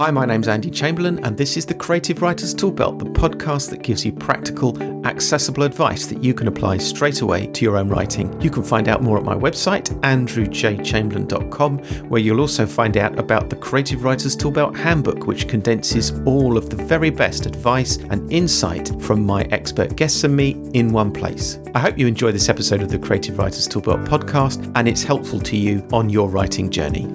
Hi, my name's Andy Chamberlain, and this is the Creative Writers Toolbelt, the podcast that gives you practical, accessible advice that you can apply straight away to your own writing. You can find out more at my website, andrewjchamberlain.com, where you'll also find out about the Creative Writers Toolbelt Handbook, which condenses all of the very best advice and insight from my expert guests and me in one place. I hope you enjoy this episode of the Creative Writers Toolbelt podcast and it's helpful to you on your writing journey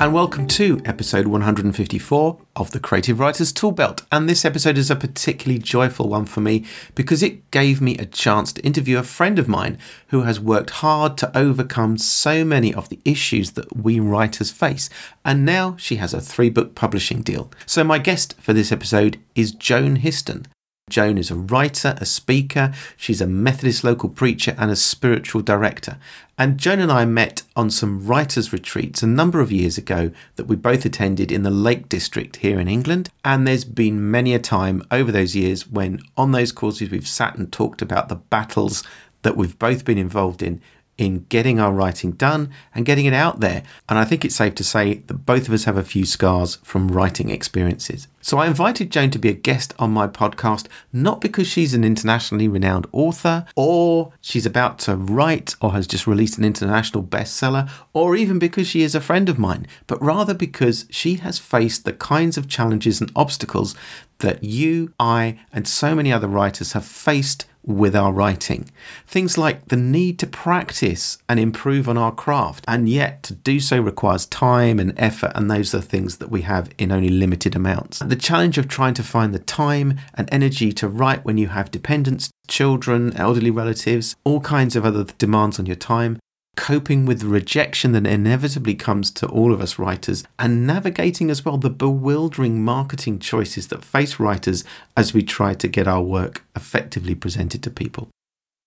and welcome to episode 154 of the Creative Writers Toolbelt. And this episode is a particularly joyful one for me because it gave me a chance to interview a friend of mine who has worked hard to overcome so many of the issues that we writers face. And now she has a three book publishing deal. So, my guest for this episode is Joan Histon. Joan is a writer, a speaker, she's a Methodist local preacher, and a spiritual director. And Joan and I met on some writers' retreats a number of years ago that we both attended in the Lake District here in England. And there's been many a time over those years when on those courses we've sat and talked about the battles that we've both been involved in in getting our writing done and getting it out there. And I think it's safe to say that both of us have a few scars from writing experiences. So I invited Joan to be a guest on my podcast, not because she's an internationally renowned author, or she's about to write, or has just released an international bestseller, or even because she is a friend of mine, but rather because she has faced the kinds of challenges and obstacles that you, I, and so many other writers have faced with our writing. Things like the need to practice and improve on our craft, and yet to do so requires time and effort, and those are things that we have in only limited amounts. The challenge of trying to find the time and energy to write when you have dependents, children, elderly relatives, all kinds of other demands on your time, coping with the rejection that inevitably comes to all of us writers, and navigating as well the bewildering marketing choices that face writers as we try to get our work effectively presented to people.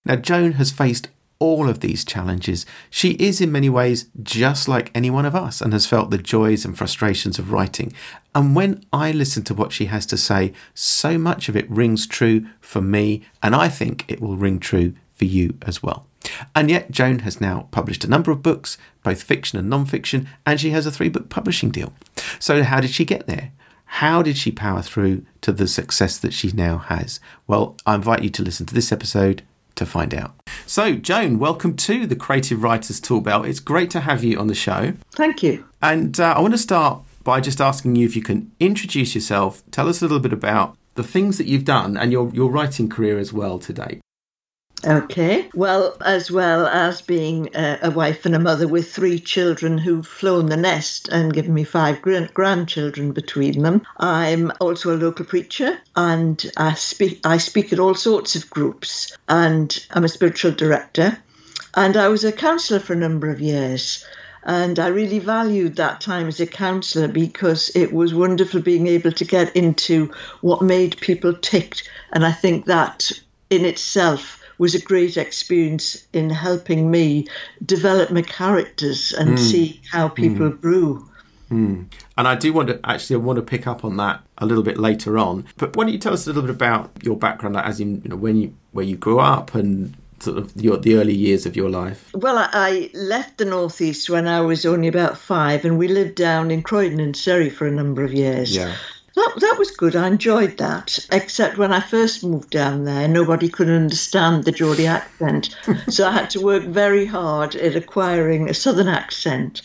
Now, Joan has faced all of these challenges. She is, in many ways, just like any one of us and has felt the joys and frustrations of writing. And when I listen to what she has to say, so much of it rings true for me, and I think it will ring true for you as well. And yet, Joan has now published a number of books, both fiction and non fiction, and she has a three book publishing deal. So, how did she get there? How did she power through to the success that she now has? Well, I invite you to listen to this episode to find out. So, Joan, welcome to the Creative Writers Toolbelt. It's great to have you on the show. Thank you. And uh, I want to start by just asking you if you can introduce yourself, tell us a little bit about the things that you've done and your, your writing career as well today. Okay. Well, as well as being a, a, wife and a mother with three children who've flown the nest and given me five grand- grandchildren between them, I'm also a local preacher and I speak, I speak at all sorts of groups and I'm a spiritual director. And I was a counsellor for a number of years. And I really valued that time as a counsellor because it was wonderful being able to get into what made people tick. And I think that in itself was a great experience in helping me develop my characters and mm. see how people mm. grew. Mm. And I do want to actually I want to pick up on that a little bit later on. But why don't you tell us a little bit about your background, as in you know when you where you grew up and sort of your, the early years of your life? Well, I, I left the northeast when I was only about five, and we lived down in Croydon in Surrey for a number of years. Yeah. That, that was good. I enjoyed that. Except when I first moved down there, nobody could understand the Geordie accent. so I had to work very hard at acquiring a southern accent.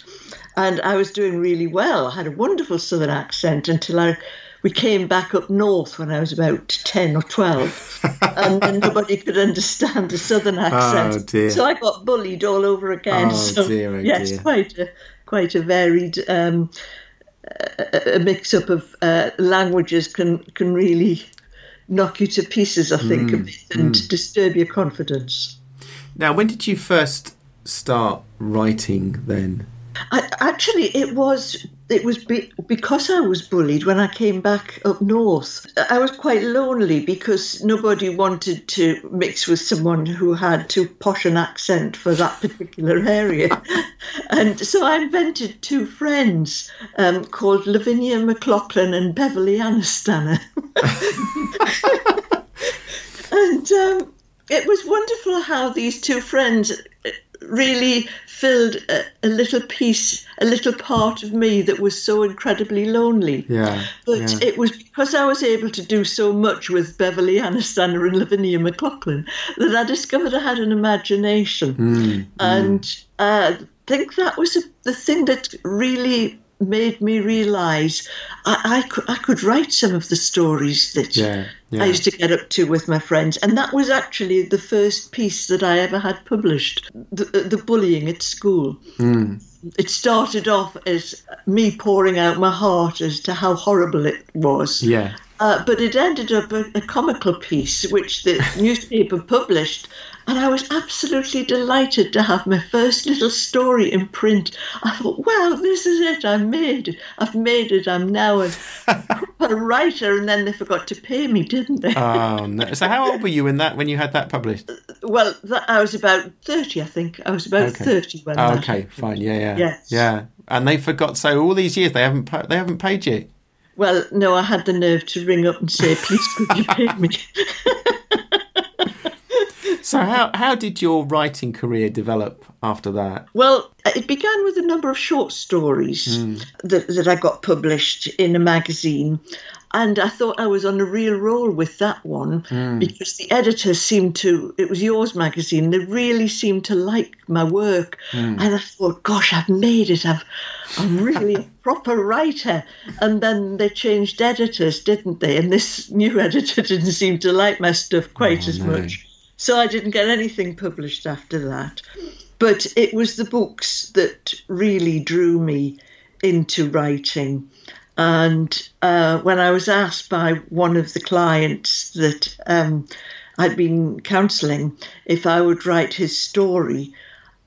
And I was doing really well. I had a wonderful southern accent until I we came back up north when I was about 10 or 12, and then nobody could understand the southern accent. Oh, dear. So I got bullied all over again. Oh, so, dear, oh, yes, dear. quite a, quite a varied um, a mix up of uh, languages can can really knock you to pieces, I think, mm, and mm. disturb your confidence. Now, when did you first start writing then? I, actually, it was it was be, because I was bullied when I came back up north. I was quite lonely because nobody wanted to mix with someone who had too posh an accent for that particular area. and so I invented two friends um, called Lavinia McLaughlin and Beverly Anastaner. and um, it was wonderful how these two friends really filled a, a, little piece, a little part of me that was so incredibly lonely. Yeah. But yeah. it was because I was able to do so much with Beverly Anastander and Lavinia McLaughlin that I discovered I had an imagination. Mm, and mm. I think that was a, the thing that really made me realise I, I, could, I could write some of the stories that yeah, yeah. I used to get up to with my friends. And that was actually the first piece that I ever had published the, the bullying at school. Mm. It started off as me pouring out my heart as to how horrible it was. Yeah. Uh, but it ended up a, a comical piece which the newspaper published, and I was absolutely delighted to have my first little story in print. I thought, well, this is it. I made it. I've made it. I'm now a, a writer. And then they forgot to pay me, didn't they? Oh no! So how old were you in that when you had that published? Uh, well, that, I was about thirty, I think. I was about Okay. thirty when. Oh, okay, happened. fine. Yeah, yeah, Yes. yeah. And they forgot. So all these years they haven't they haven't paid you. Well, no, I had the nerve to ring up and say, please could you pay me? So how how did your writing career develop after that? Well, it began with a number of short stories hmm. that, that I got published in a magazine. And I thought I was on a real roll with that one hmm. because the editor seemed to, it was yours magazine, they really seemed to like my work. Hmm. And I thought, gosh, I've made it. I've, I'm really a proper writer. And then they changed editors, didn't they? And this new editor didn't seem to like my stuff quite Oh, as no. much. So I didn't get anything published after that. But it was the books that really drew me into writing. And uh, when I was asked by one of the clients that um, I'd been counselling if I would write his story,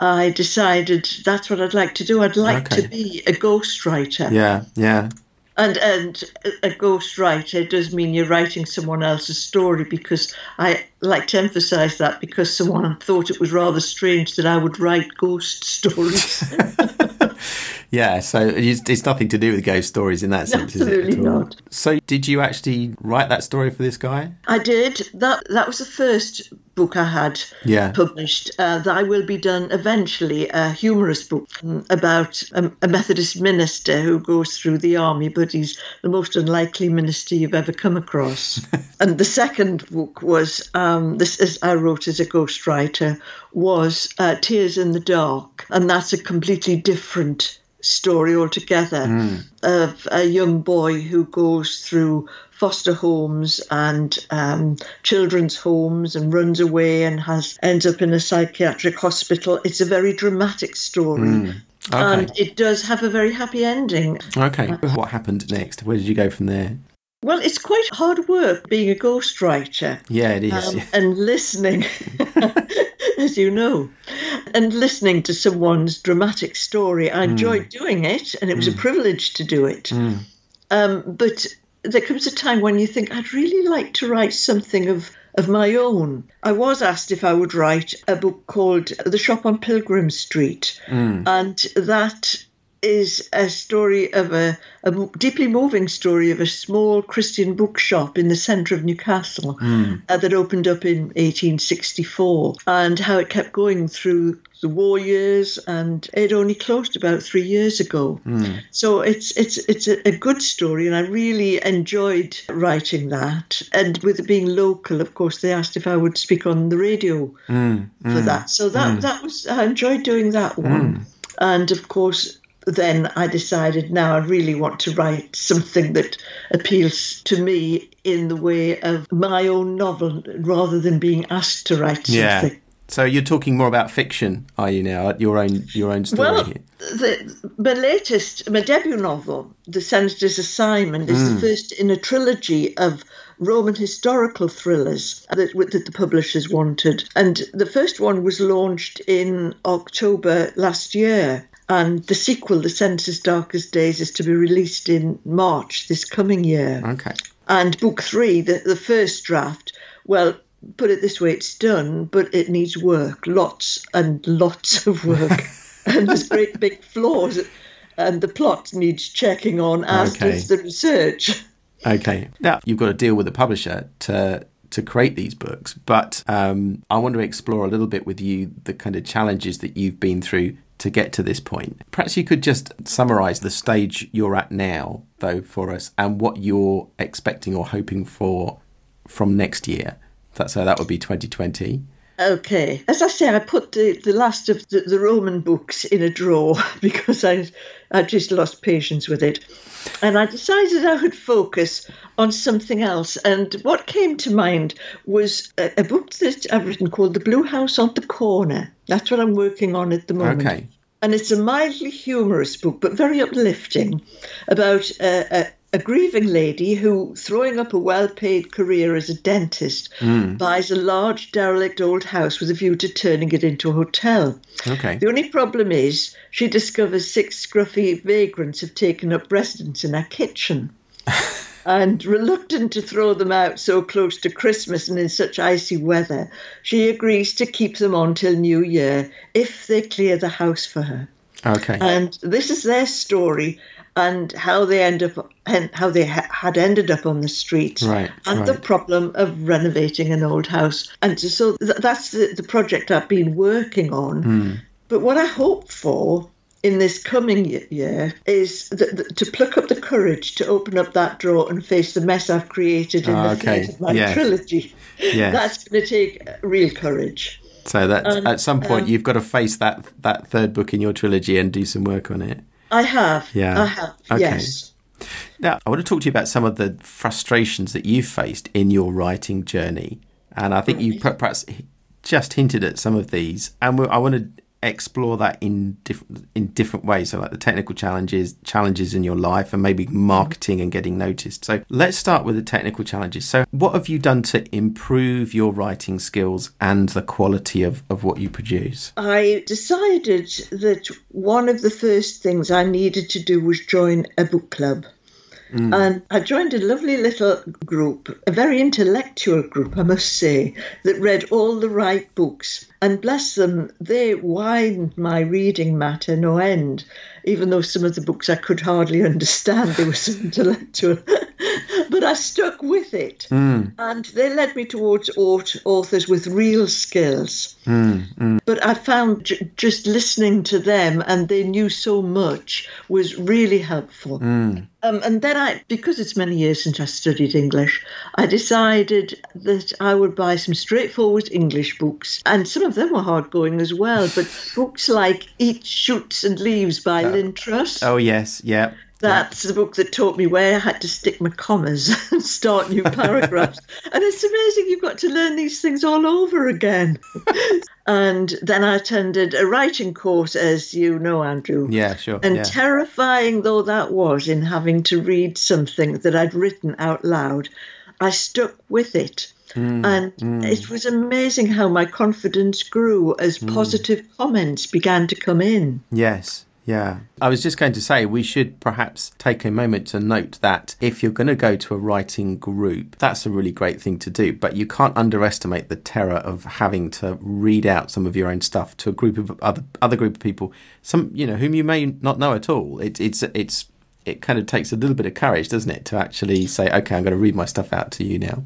I decided that's what I'd like to do. I'd like Okay. to be a ghostwriter. Yeah, yeah, And and a ghost writer does mean you're writing someone else's story because I like to emphasise that because someone thought it was rather strange that I would write ghost stories. yeah. So it's, it's nothing to do with ghost stories in that sense, is it? Absolutely not. So did you actually write that story for this guy? I did that. That was the first book I had Yeah. published. Uh, that I will be done eventually. A humorous book um, about a, a Methodist minister who goes through the army, but he's the most unlikely minister you've ever come across. and the second book was um, this, as I wrote as a ghostwriter, was uh, Tears in the Dark, and that's a completely different story altogether of a young boy who goes through foster homes and um, children's homes and runs away and has ends up in a psychiatric hospital. It's a very dramatic story. Okay. And it does have a very happy ending. Okay. What happened next? Where did you go from there? Well, it's quite hard work being a ghostwriter. Yeah, it is. um, and listening, as you know, and listening to someone's dramatic story. I enjoyed doing it, and it was a privilege to do it. Um, but there comes a time when you think, I'd really like to write something of, of my own. I was asked if I would write a book called The Shop on Pilgrim Street, and that is a story of a, a deeply moving story of a small Christian bookshop in the centre of Newcastle hmm. uh, that opened up in 1864 and how it kept going through the war years and it only closed about three years ago. Hmm. So it's it's it's a, a good story and I really enjoyed writing that. And with it being local, of course, they asked if I would speak on the radio hmm. for that. So that that was I enjoyed doing that one. And of course, then I decided now I really want to write something that appeals to me in the way of my own novel rather than being asked to write something. yeah. So you're talking more about fiction, are you now? Your own your own story Well, here. the, my latest, my debut novel, The Senator's Assignment, is the mm. first in a trilogy of Roman historical thrillers that, that the publishers wanted. And the first one was launched in October last year. And the sequel, The Senator's Darkest Days, is to be released in March this coming year. Okay. And book three, the, the first draft, well, put it this way, it's done, but it needs work, lots and lots of work. and there's great big flaws, and the plot needs checking on, as Okay. does the research. Okay. Now you've got to deal with the publisher to to create these books. But um, I want to explore a little bit with you the kind of challenges that you've been through to get to this point. Perhaps you could just summarize the stage you're at now, though, for us, and what you're expecting or hoping for from next year. So uh, that would be 2020. Okay. As I say, I put the, the last of the, the Roman books in a drawer because I, I just lost patience with it. And I decided I would focus on something else. And what came to mind was a, a book that I've written called The Blue House on the Corner. That's what I'm working on at the moment. Okay. And it's a mildly humorous book, but very uplifting about a, a grieving lady who, throwing up a well paid career as a dentist, mm. buys a large derelict old house with a view to turning it into a hotel. Okay. The only problem is she discovers six scruffy vagrants have taken up residence in her kitchen. and reluctant to throw them out so close to Christmas and in such icy weather, she agrees to keep them on till New Year if they clear the house for her. Okay. And this is their story and how they end up how they ha- had ended up on the street right, and right. the problem of renovating an old house and so th- that's the, the project i've been working on mm. but what i hope for in this coming year is th- th- to pluck up the courage to open up that drawer and face the mess I've created in oh, the okay. of my yes. trilogy. Yes. That's going to take real courage. So that Um, at some point um, you've got to face that that third book in your trilogy and do some work on it. I have. Yeah. I have. Okay. Yes. Now, I want to talk to you about some of the frustrations that you've faced in your writing journey, and I think you perhaps just hinted at some of these, and I want to explore that in different in different ways. So, like the technical challenges, challenges in your life, and maybe marketing and getting noticed. So, let's start with the technical challenges. So, what have you done to improve your writing skills and the quality of, of what you produce? I decided that one of the first things I needed to do was join a book club. Mm. And I joined a lovely little group, a very intellectual group, I must say, that read all the right books. And bless them, they widened my reading matter no end, even though some of the books I could hardly understand, they were so intellectual. but I stuck with it. Mm. And they led me towards aut- authors with real skills. Mm, mm. But I found j- just listening to them, and they knew so much, was really helpful. Um, and then I, because it's many years since I studied English, I decided that I would buy some straightforward English books, and some of them were hard going as well. But books like Eat, Shoots and Leaves by Lynne Truss. Oh yes, yeah. That's the book that taught me where I had to stick my commas and start new paragraphs. and it's amazing you've got to learn these things all over again. and then I attended a writing course, as you know, Andrew. Yeah, sure. And yeah. terrifying though that was in having to read something that I'd written out loud, I stuck with it. Hmm, and it was amazing how my confidence grew as Hmm. positive comments began to come in. Yes. Yeah. I was just going to say we should perhaps take a moment to note that if you're going to go to a writing group, that's a really great thing to do, but you can't underestimate the terror of having to read out some of your own stuff to a group of other other group of people, some you know whom you may not know at all. It, it's it's it kind of takes a little bit of courage, doesn't it, to actually say, okay, I'm going to read my stuff out to you now.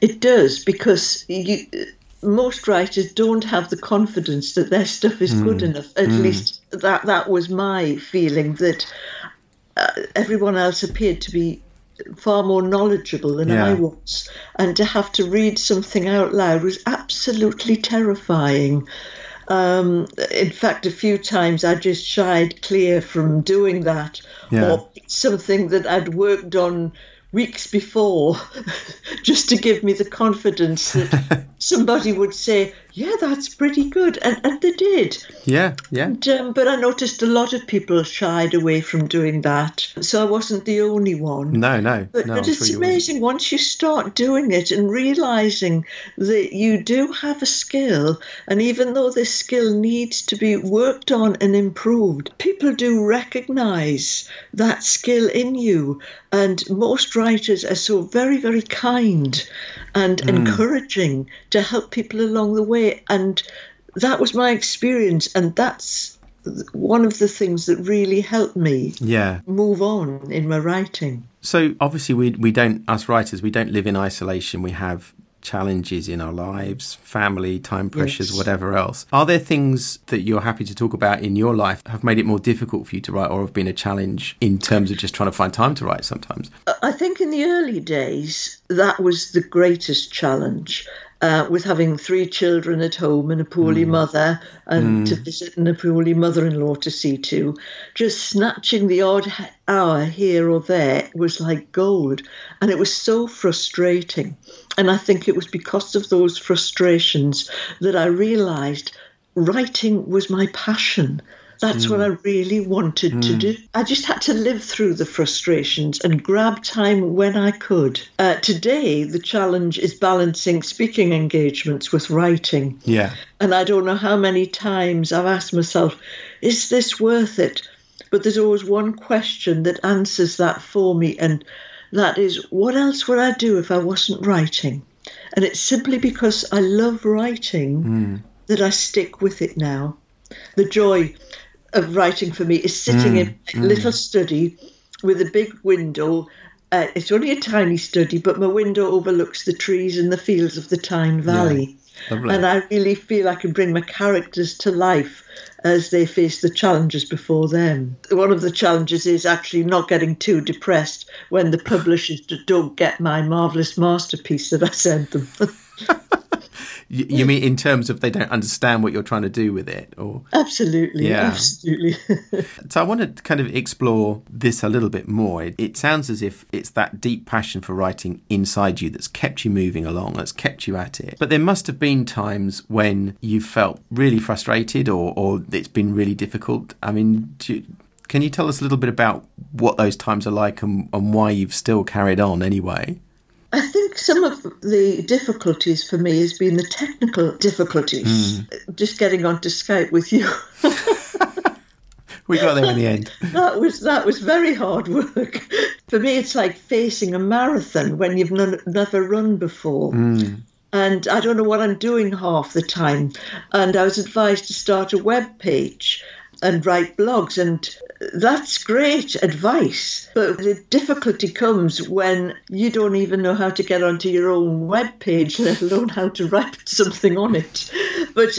It does because you, most writers don't have the confidence that their stuff is good enough. At least that that was my feeling that uh, everyone else appeared to be far more knowledgeable than Yeah. I was, and to have to read something out loud was absolutely terrifying. Um, in fact, a few times I just shied clear from doing that, Yeah. or something that I'd worked on weeks before, just to give me the confidence that somebody would say, "Yeah, that's pretty good," and, and they did. Yeah, yeah. And, um, but I noticed a lot of people shied away from doing that, so I wasn't the only one. No, no, But, no. but it's sure you amazing once you start doing it and realizing that you do have a skill, and even though this skill needs to be worked on and improved, people do recognize that skill in you. And most writers are so very, very kind and mm. encouraging to help people along the way. And that was my experience, and that's one of the things that really helped me Yeah. move on in my writing. So obviously we we don't as writers we don't live in isolation. We have challenges in our lives, family, time pressures, yes. whatever else. Are there things that you're happy to talk about in your life have made it more difficult for you to write or have been a challenge in terms of just trying to find time to write sometimes? I think in the early days, that was the greatest challenge uh, with having three children at home and a poorly mm. mother and mm. to visit and a poorly mother-in-law to see to, just snatching the odd hour here or there was like gold. And it was so frustrating. And I think it was because of those frustrations that I realised writing was my passion. That's mm. what I really wanted mm. to do. I just had to live through the frustrations and grab time when I could. Uh, today, the challenge is balancing speaking engagements with writing. Yeah. And I don't know how many times I've asked myself, is this worth it? But there's always one question that answers that for me, and that is, what else would I do if I wasn't writing? And it's simply because I love writing mm. that I stick with it now. The joy of writing for me is sitting mm, in a mm. little study with a big window. Uh, it's only a tiny study, but my window overlooks the trees and the fields of the Tyne Valley. Yeah, and I really feel I can bring my characters to life as they face the challenges before them. One of the challenges is actually not getting too depressed when the publishers don't get my marvellous masterpiece that I sent them. You, you, mean in terms of they don't understand what you're trying to do with it, or absolutely, yeah. absolutely. so I want to kind of explore this a little bit more. It, it, sounds as if it's that deep passion for writing inside you that's kept you moving along, that's kept you at it. But there must have been times when you felt really frustrated, or or it's been really difficult. I mean. You, can you tell us a little bit about what those times are like and, and why you've still carried on anyway? I think some of the difficulties for me has been the technical difficulties. Mm. Just getting onto Skype with you. we got there in the end. that was that was very hard work. For me, it's like facing a marathon when you've none, never run before. Mm. And I don't know what I'm doing half the time. And I was advised to start a web page and write blogs. And that's great advice, but the difficulty comes when you don't even know how to get onto your own web page, let alone how to write something on it. But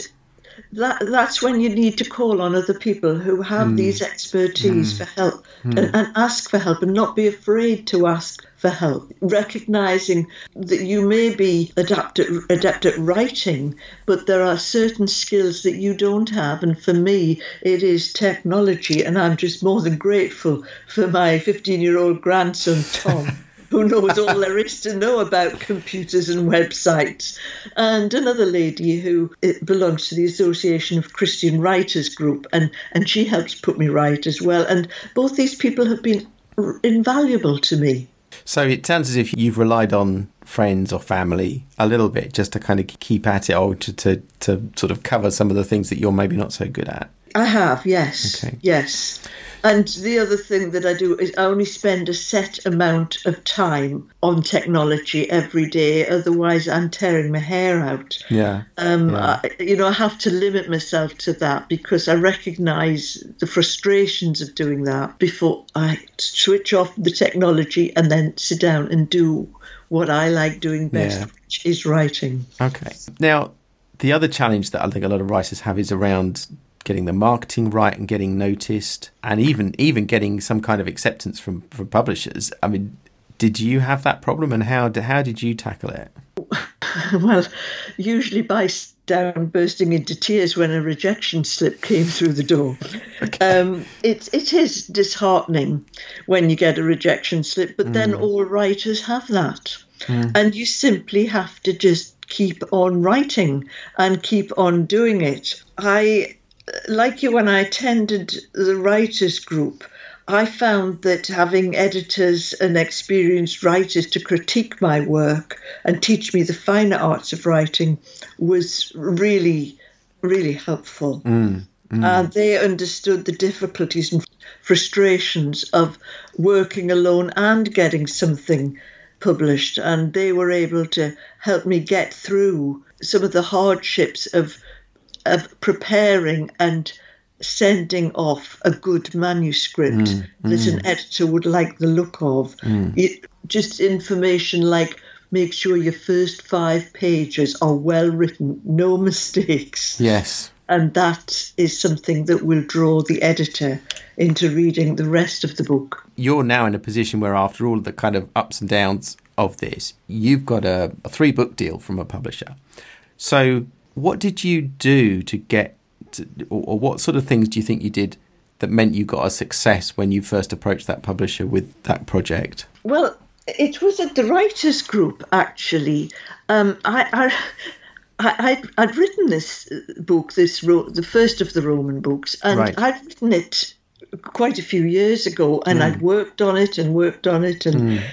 that that's when you need to call on other people who have mm. these expertise mm. for help mm. and, and, ask for help and not be afraid to ask for help recognizing that you may be adept at, adept at writing but there are certain skills that you don't have and for me it is technology and i'm just more than grateful for my 15 year old grandson tom who knows all there is to know about computers and websites, and another lady who belongs to the Association of Christian Writers Group, and, and she helps put me right as well. And both these people have been invaluable to me. So it sounds as if you've relied on friends or family a little bit just to kind of keep at it or to, to, to sort of cover some of the things that you're maybe not so good at. I have, yes. Okay. Yes. And the other thing that I do is I only spend a set amount of time on technology every day. Otherwise, I'm tearing my hair out. Yeah. Um, yeah. I, you know, I have to limit myself to that because I recognise the frustrations of doing that before I switch off the technology and then sit down and do what I like doing best, yeah. which is writing. Okay. Now, the other challenge that I think a lot of writers have is around getting the marketing right and getting noticed and even even getting some kind of acceptance from from publishers i mean did you have that problem and how how did you tackle it well usually by down bursting into tears when a rejection slip came through the door okay. um, it, it is disheartening when you get a rejection slip but mm. then all writers have that mm. and you simply have to just keep on writing and keep on doing it i like you, when I attended the writers' group, I found that having editors and experienced writers to critique my work and teach me the finer arts of writing was really, really helpful. Mm, mm. And they understood the difficulties and frustrations of working alone and getting something published. And they were able to help me get through some of the hardships of of preparing and sending off a good manuscript mm, that mm. an editor would like the look of. Mm. It, just information like make sure your first five pages are well written, no mistakes. Yes. And that is something that will draw the editor into reading the rest of the book. You're now in a position where, after all the kind of ups and downs of this, you've got a, a three book deal from a publisher. So, what did you do to get, to, or, or what sort of things do you think you did that meant you got a success when you first approached that publisher with that project? Well, it was at the writers' group actually. Um, I, I, I, would written this book, this the first of the Roman books, and right. I'd written it quite a few years ago, and mm. I'd worked on it and worked on it, and mm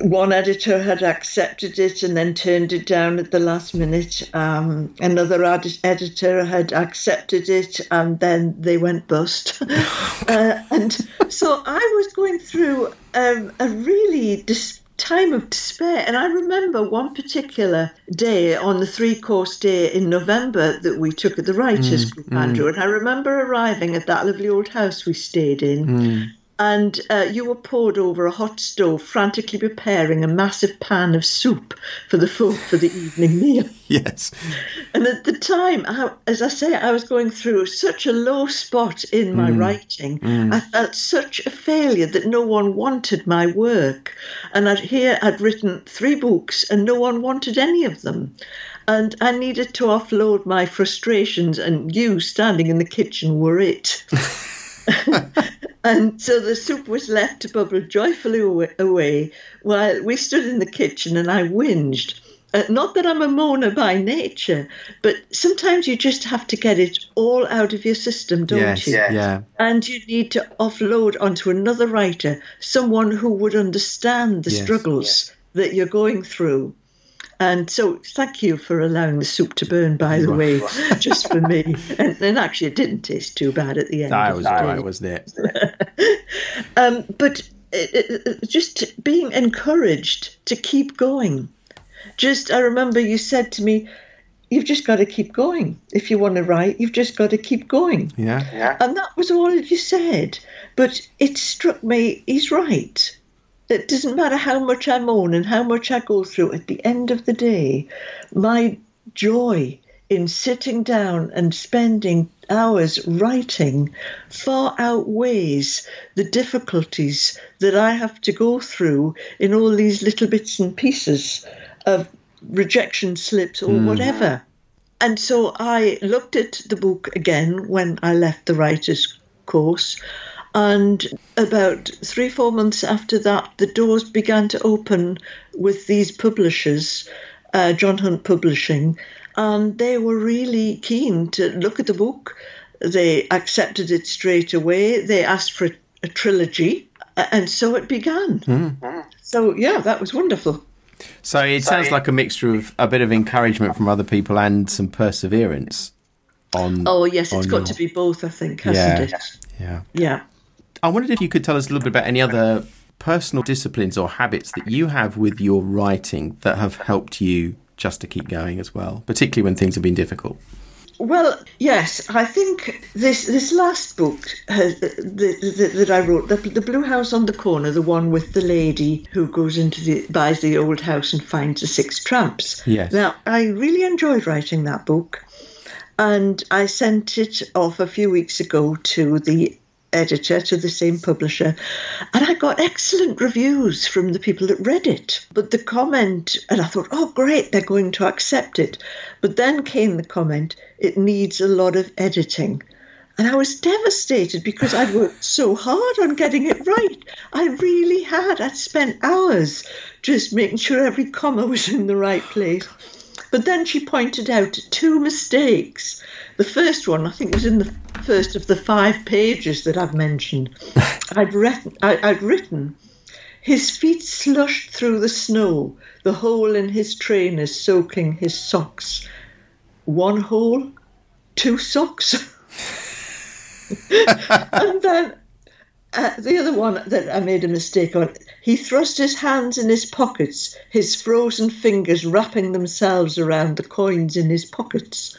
one editor had accepted it and then turned it down at the last minute. Um, another ad- editor had accepted it and then they went bust. uh, and so I was going through um, a really dis- time of despair. And I remember one particular day on the three course day in November that we took at the Writers' mm, Group, Andrew. Mm. And I remember arriving at that lovely old house we stayed in. Mm and uh, you were poured over a hot stove, frantically preparing a massive pan of soup for the folk for the evening meal. Yes. And at the time, I, as I say, I was going through such a low spot in my mm. writing. Mm. I felt such a failure that no one wanted my work. And I'd, here I'd written three books and no one wanted any of them. And I needed to offload my frustrations, and you standing in the kitchen were it. and so the soup was left to bubble joyfully away while we stood in the kitchen and I whinged. Uh, not that I'm a moaner by nature, but sometimes you just have to get it all out of your system, don't yes, you? Yeah. And you need to offload onto another writer, someone who would understand the yes, struggles that you're going through. And so, thank you for allowing the soup to burn, by the way, just for me. And, and, actually, it didn't taste too bad at the end. That was all right, wasn't it? um, but it, it, just being encouraged to keep going. Just, I remember you said to me, You've just got to keep going. If you want to write, you've just got to keep going. Yeah. yeah. And that was all you said. But it struck me, he's right it doesn't matter how much I moan and how much I go through, at the end of the day, my joy in sitting down and spending hours writing far outweighs the difficulties that I have to go through in all these little bits and pieces of rejection slips or mm. whatever. And so I looked at the book again when I left the writer's course and about three, four months after that, the doors began to open with these publishers, uh, John Hunt Publishing, and they were really keen to look at the book. They accepted it straight away. They asked for a, a trilogy, and so it began. Mm. So, yeah, that was wonderful. So it sounds like a mixture of a bit of encouragement from other people and some perseverance on. Oh yes, it's got your... to be both. I think, hasn't yeah. it? Yeah. Yeah. I wondered if you could tell us a little bit about any other personal disciplines or habits that you have with your writing that have helped you just to keep going as well, particularly when things have been difficult. Well, yes, I think this this last book uh, the, the, that I wrote, the, the Blue House on the Corner, the one with the lady who goes into the buys the old house and finds the six tramps. Yes. Now, I really enjoyed writing that book, and I sent it off a few weeks ago to the editor to the same publisher, and I got excellent reviews from the people that read it. But the comment, and I thought, oh, great, they're going to accept it. But then came the comment, it needs a lot of editing. And I was devastated because I'd worked so hard on getting it right. I really had. I'd spent hours just making sure every comma was in the right place. But then she pointed out two mistakes. The first one, I think, was in the first of the five pages that I've mentioned, I'd, written, I, would written, his feet slushed through the snow, the hole in his trainers soaking his socks. One hole, two socks. and then uh, the other one that I made a mistake on, he thrust his hands in his pockets, his frozen fingers wrapping themselves around the coins in his pockets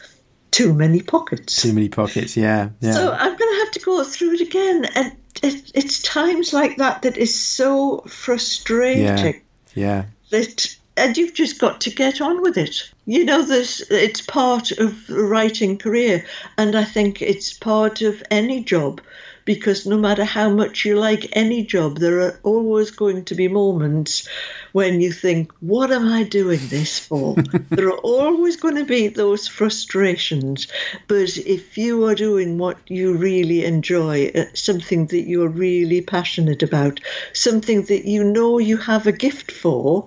too many pockets. Too many pockets, yeah. yeah. So I'm going to have to go through it again. And it, it's times like that that is so frustrating. Yeah. yeah. that and you've just got to get on with it. You know, this it's part of a writing career, and I think it's part of any job because no matter how much you like any job, there are always going to be moments when you think, What am I doing this for? there are always going to be those frustrations. But if you are doing what you really enjoy, uh, something that you're really passionate about, something that you know you have a gift for,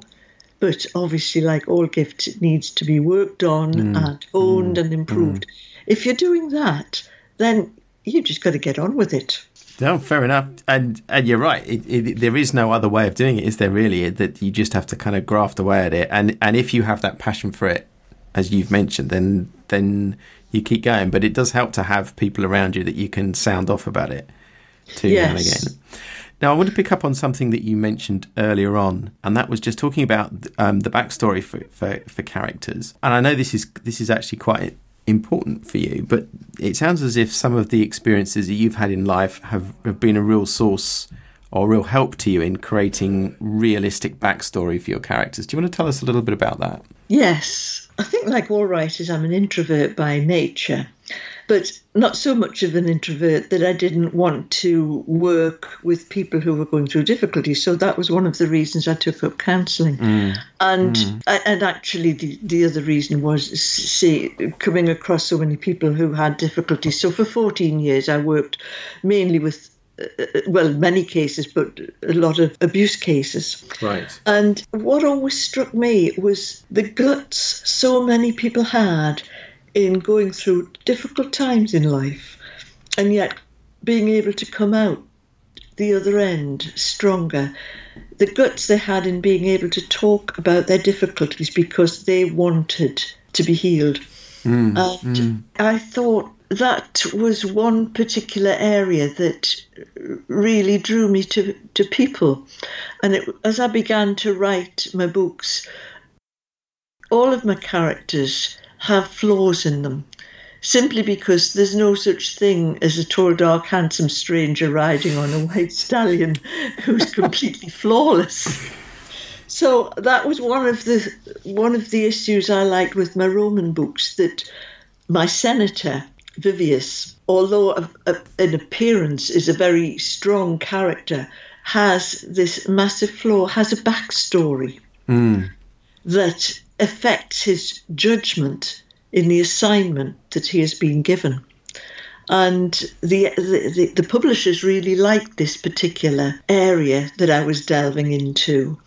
but obviously, like all gifts, it needs to be worked on mm. and honed mm. and improved. Mm. If you're doing that, then you just got to get on with it. No, fair enough, and and you're right. It, it, there is no other way of doing it, is there? Really, that you just have to kind of graft away at it, and and if you have that passion for it, as you've mentioned, then then you keep going. But it does help to have people around you that you can sound off about it too yes. now and again. Now, I want to pick up on something that you mentioned earlier on, and that was just talking about um, the backstory for, for, for characters. And I know this is this is actually quite important for you, but it sounds as if some of the experiences that you've had in life have, have been a real source or real help to you in creating realistic backstory for your characters. Do you want to tell us a little bit about that? Yes. I think, like all writers, I'm an introvert by nature but not so much of an introvert that I didn't want to work with people who were going through difficulties. So that was one of the reasons I took up counselling. Mm. And mm. and actually, the, the other reason was see coming across so many people who had difficulties. So for 14 years, I worked mainly with uh, uh, well, many cases, but a lot of abuse cases. Right. And what always struck me was the guts so many people had in going through difficult times in life and yet being able to come out the other end stronger. The guts they had in being able to talk about their difficulties because they wanted to be healed. Mm, and mm. I thought that was one particular area that really drew me to, to people. And it, as I began to write my books, all of my characters have flaws in them simply because there's no such thing as a tall, dark, handsome stranger riding on a white stallion who's completely flawless. So that was one of the one of the issues I liked with my Roman books that my senator Vivius, although a, a, in appearance is a very strong character, has this massive flaw, has a backstory mm. that affects his judgment in the assignment that he has been given. And the, the, the publishers really liked this particular area that I was delving into.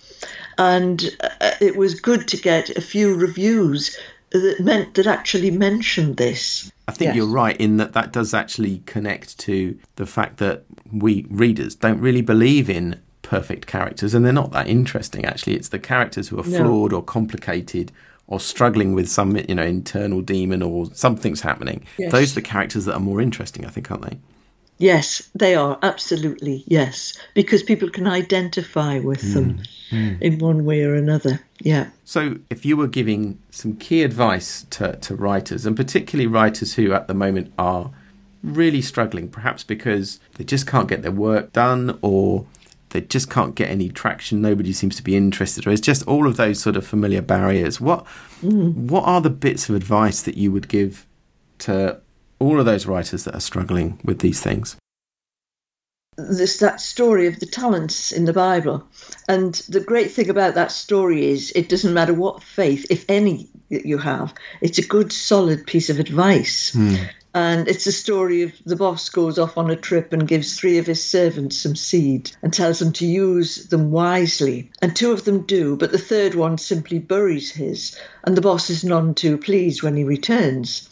And uh, it was good to get a few reviews that meant that actually mentioned this. I think yes. you're right in that that does actually connect to the fact that we readers don't really believe in perfect characters, and they're not that interesting. Actually, it's the characters who are no. flawed or complicated or struggling with some you know internal demon or something's happening. Yes. Those are the characters that are more interesting, I think, aren't they? Yes, they are absolutely yes, because people can identify with mm. them mm. in one way or another. Yeah. So, if you were giving some key advice to, to writers, and particularly writers who at the moment are really struggling, perhaps because they just can't get their work done or they just can't get any traction. Nobody seems to be interested, or it's just all of those sort of familiar barriers. What mm. what are the bits of advice that you would give to all of those writers that are struggling with these things? There's that story of the talents in the Bible, and the great thing about that story is it doesn't matter what faith, if any, that you have. It's a good, solid piece of advice. Mm. And it's a story of the boss goes off on a trip and gives three of his servants some seed and tells them to use them wisely. And two of them do, but the third one simply buries his. And the boss is none too pleased when he returns.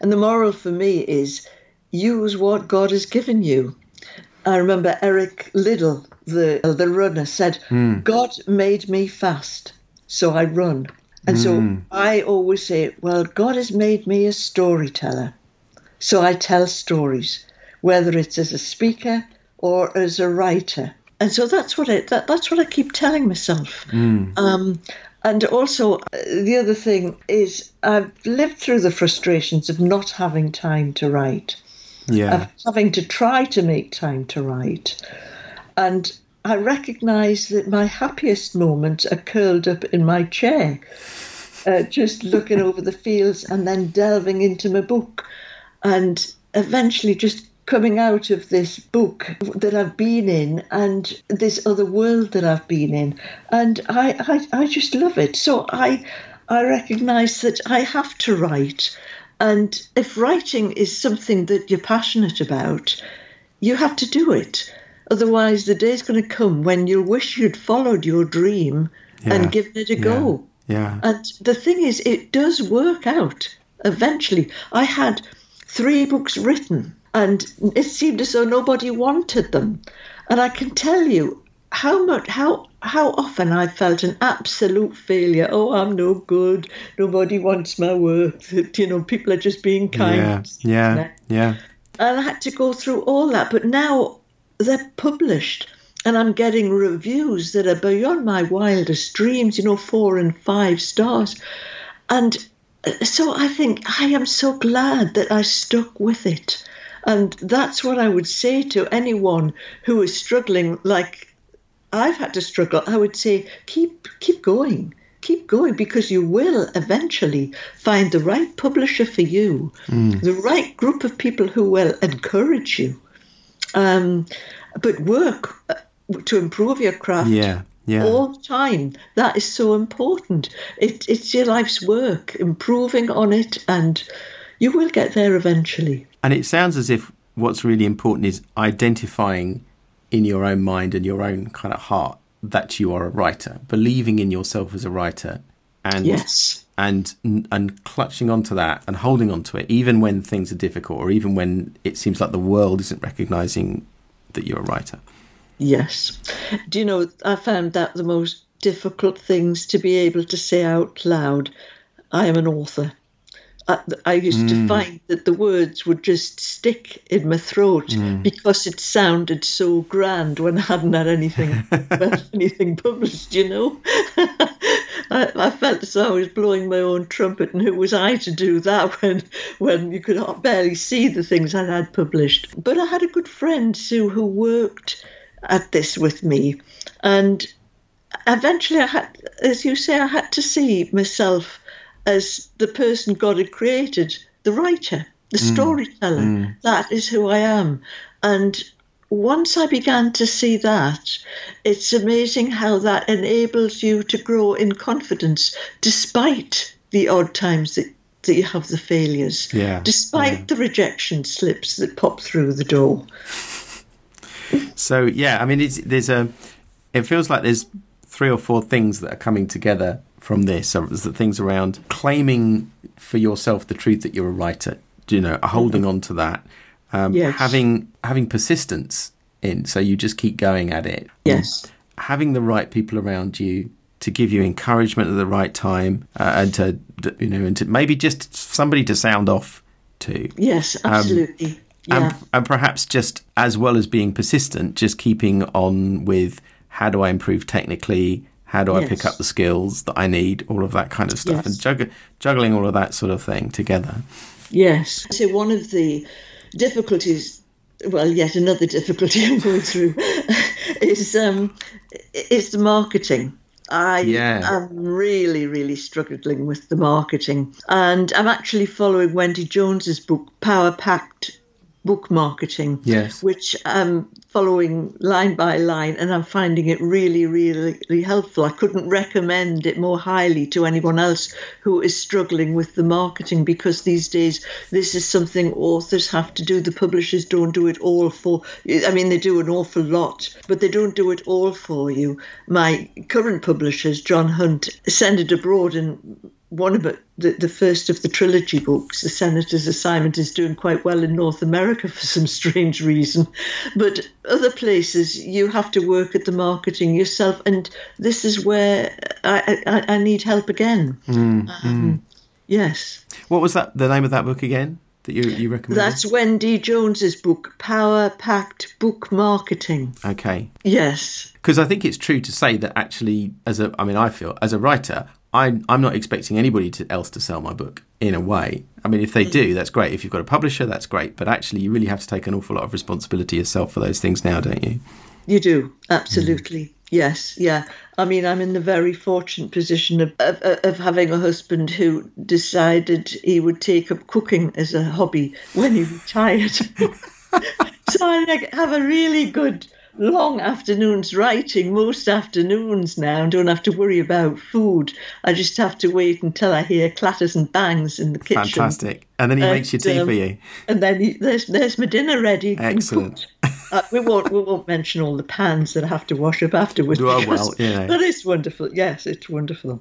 And the moral for me is use what God has given you. I remember Eric Liddell, the, the runner, said, mm. God made me fast, so I run. And mm. so hmm. I always say, well, God has made me a storyteller. So I tell stories, whether it's as a speaker or as a writer. And so that's what I, that, that's what I keep telling myself. Mm. Um, and also, uh, the other thing is, I've lived through the frustrations of not having time to write, yeah. of having to try to make time to write. And I recognise that my happiest moments are curled up in my chair, uh, just looking over the fields and then delving into my book, and eventually just coming out of this book that I've been in and this other world that I've been in, and I I, I just love it. So I I recognise that I have to write, and if writing is something that you're passionate about, you have to do it. Otherwise, the day's going to come when you'll wish you'd followed your dream Yeah. and given it a go. Yeah. And the thing is, it does work out eventually. I had three books written, and it seemed as though nobody wanted them. And I can tell you how much, how how often I felt an absolute failure. Oh, I'm no good. Nobody wants my work. You know, people are just being kind. Yeah. Yeah. Yeah. And I had to go through all that. But now they're published and I'm getting reviews that are beyond my wildest dreams, you know, four and five stars. And so I think I am so glad that I stuck with it. And that's what I would say to anyone who is struggling like I've had to struggle. I would say keep keep going. Keep going because you will eventually find the right publisher for you, the right group of people who will encourage you. Um, but work uh, to improve your craft Yeah. Yeah. all the time. That is so important. It, it's your life's work, improving on it, and you will get there eventually. And it sounds as if what's really important is identifying in your own mind and your own kind of heart that you are a writer, believing in yourself as a writer, and Yes. and and clutching onto that and holding onto it, even when things are difficult, or even when it seems like the world isn't recognizing that you're a writer. Yes. Do you know, I found that the most difficult things to be able to say out loud. I am an author. I, I used to hmm. find that the words would just stick in my throat hmm. because it sounded so grand when I hadn't had anything anything published, you know. I, I felt as though I was blowing my own trumpet, and who was I to do that when when you could barely see the things I had published? But I had a good friend, Sue, who worked at this with me, and eventually I had, as you say, I had to see myself as the person God had created, the writer, the mm. storyteller. Mm. That is who I am. And once I began to see that, it's amazing how that enables you to grow in confidence despite the odd times that, that you have the failures, Yeah, despite yeah. the rejection slips that pop through the door. So yeah, I mean, it's there's a. It feels like there's three or four things that are coming together from this. So there's the things around claiming for yourself the truth that you're a writer. You know, holding on to that, um, Yes. having having persistence in. So you just keep going at it. Yes. having the right people around you to give you encouragement at the right time, uh, and to you know, and to maybe just somebody to sound off to. Yes, absolutely. Yeah. and, and perhaps just as well as being persistent, just keeping on with how do I improve technically, how do I pick up the skills that I need, all of that kind of stuff, Yes. and jugg- juggling all of that sort of thing together. Yes. So one of the difficulties, well, yet another difficulty I'm going through, is um, is the marketing. I Yeah. am really, really struggling with the marketing, and I'm actually following Wendy Jones's book, Power Packed Book Marketing. Yes. Which I'm following line by line, and I'm finding it really, really, really helpful. I couldn't recommend it more highly to anyone else who is struggling with the marketing because these days this is something authors have to do. The publishers don't do it all for. I mean, they do an awful lot, but they don't do it all for you. My current publishers, John Hunt, send it abroad and one of the, the first of the trilogy books, The Senator's Assignment, is doing quite well in North America for some strange reason. But other places, you have to work at the marketing yourself. And this is where I, I, I need help again. Um, yes. What was that? The name of that book again that you you recommended? That's Wendy Jones's book, Power Packed Book Marketing. okay. Yes. because I think it's true to say that actually, as a, I mean, I feel as a writer, I, I'm not expecting anybody to, else to sell my book in a way. I mean, if they do, that's great. If you've got a publisher, that's great. But actually, you really have to take an awful lot of responsibility yourself for those things now, don't you? You do, absolutely. Mm. Yes, yeah. I mean, I'm in the very fortunate position of, of, of, having a husband who decided he would take up cooking as a hobby when he retired. so I have a really good long afternoons writing most afternoons now and don't have to worry about food. I just have to wait until I hear clatters and bangs in the kitchen. Fantastic. And then he and, makes your tea um, for you. And then he, there's there's my dinner ready. Excellent. Uh, we won't we won't mention all the pans that I have to wash up afterwards. Well, well, yeah. But it's wonderful. Yes, it's wonderful.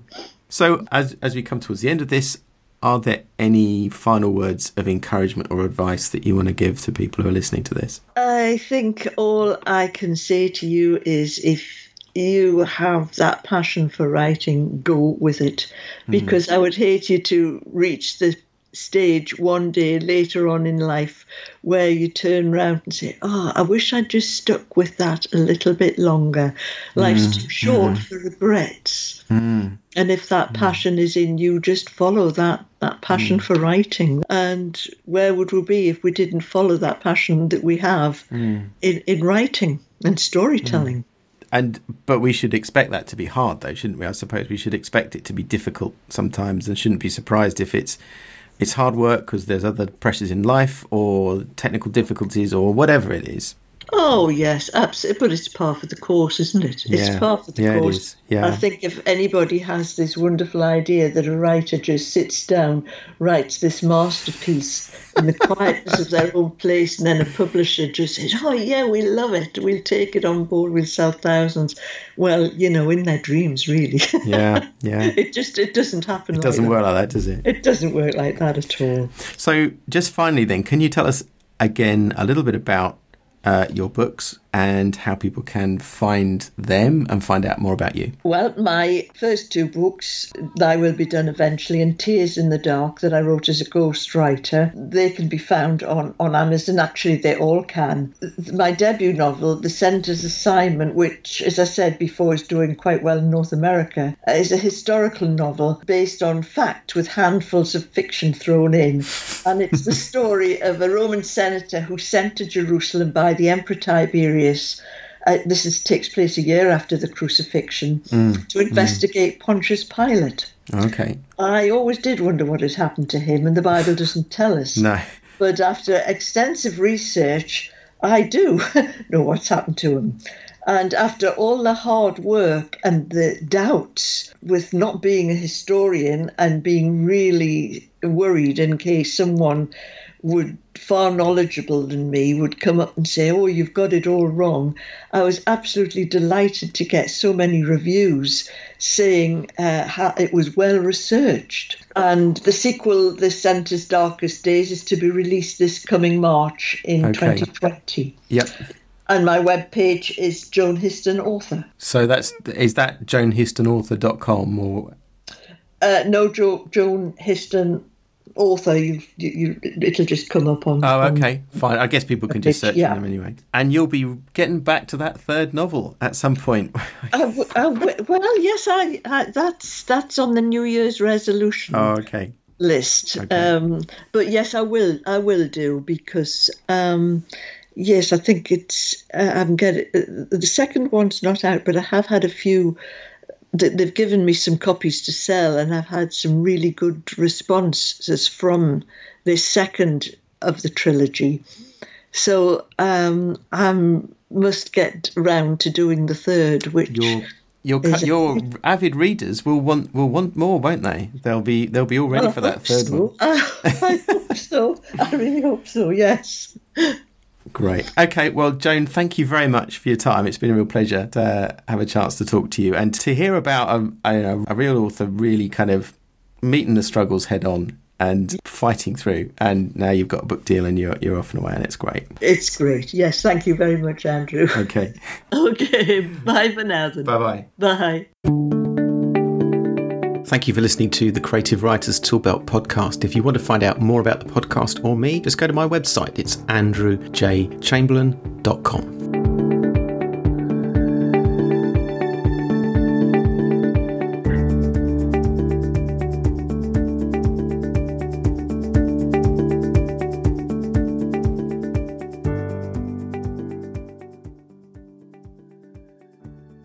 So as as we come towards the end of this, are there any final words of encouragement or advice that you want to give to people who are listening to this? I think all I can say to you is if you have that passion for writing, go with it. Mm-hmm. Because mm. I would hate you to reach the stage one day later on in life where you turn around and say, Oh, I wish I'd just stuck with that a little bit longer. Life's mm, too short mm. for regrets. Mm. And if that mm. passion is in you, just follow that that passion mm. for writing. And where would we be if we didn't follow that passion that we have mm. in, in writing and storytelling? And but we should expect that to be hard, though, shouldn't we? I suppose we should expect it to be difficult sometimes, and shouldn't be surprised if it's it's hard work because there's other pressures in life or technical difficulties or whatever it is. Oh yes, absolutely. But it's part of the course, isn't it? It's yeah. part of the yeah, course. It is. Yeah. I think if anybody has this wonderful idea that a writer just sits down, writes this masterpiece in the quietness of their own place, and then a publisher just says, "Oh yeah, we love it. We'll take it on board. We'll sell thousands. Well, you know, in their dreams, really. Yeah, yeah. it just it doesn't happen. It like doesn't that. work like that, does it? It doesn't work like that at all. So, just finally, then, can you tell us again a little bit about uh, your books and how people can find them and find out more about you? Well, my first two books, I will be done eventually, and Tears in the Dark, that I wrote as a ghostwriter, they can be found on, on Amazon. Actually, they all can. My debut novel, The Senator's Assignment, which, as I said before, is doing quite well in North America, uh, is a historical novel based on fact with handfuls of fiction thrown in. And it's the story of a Roman senator who sent to Jerusalem by the Emperor Tiberius uh, this is, takes place a year after the crucifixion mm, to investigate mm. Pontius Pilate. Okay. I always did wonder what had happened to him, and the Bible doesn't tell us. No. But after extensive research, I do know what's happened to him. And after all the hard work and the doubts with not being a historian and being really worried in case someone would far knowledgeable than me would come up and say, "Oh, you've got it all wrong." I was absolutely delighted to get so many reviews saying uh, how it was well researched. And the sequel, The Senator's Darkest Days, is to be released this coming March in okay. 2020. Yep. And my webpage is Joan Histon Author. So that's is that joanhistonauthor.com or uh, no, jo- Joan Histon author, you, you, it'll just come up on. Oh, okay, on, fine. I guess people can just search yeah. for them anyway. And you'll be getting back to that third novel at some point. uh, uh, well, yes, I, I, that's that's on the New Year's resolution. Oh, okay. List, okay. Um, but yes, I will. I will do because. Um, yes, I think it's. Uh, I'm getting uh, the second one's not out, but I have had a few they've given me some copies to sell, and I've had some really good responses from this second of the trilogy. So um, I must get round to doing the third, which. Your, your, your avid readers will want will want more, won't they? They'll be they'll be all ready for that third so. one. I hope so. I really hope so. Yes. Great. Okay. Well, Joan, thank you very much for your time. It's been a real pleasure to have a chance to talk to you and to hear about a, a, a real author really kind of meeting the struggles head on and fighting through. And now you've got a book deal and you're, you're off and away, and it's great. It's great. Yes. Thank you very much, Andrew. Okay. okay. Bye for now. Then. Bye-bye. Bye. Thank you for listening to the Creative Writers Toolbelt podcast. If you want to find out more about the podcast or me, just go to my website. It's andrewjchamberlain.com.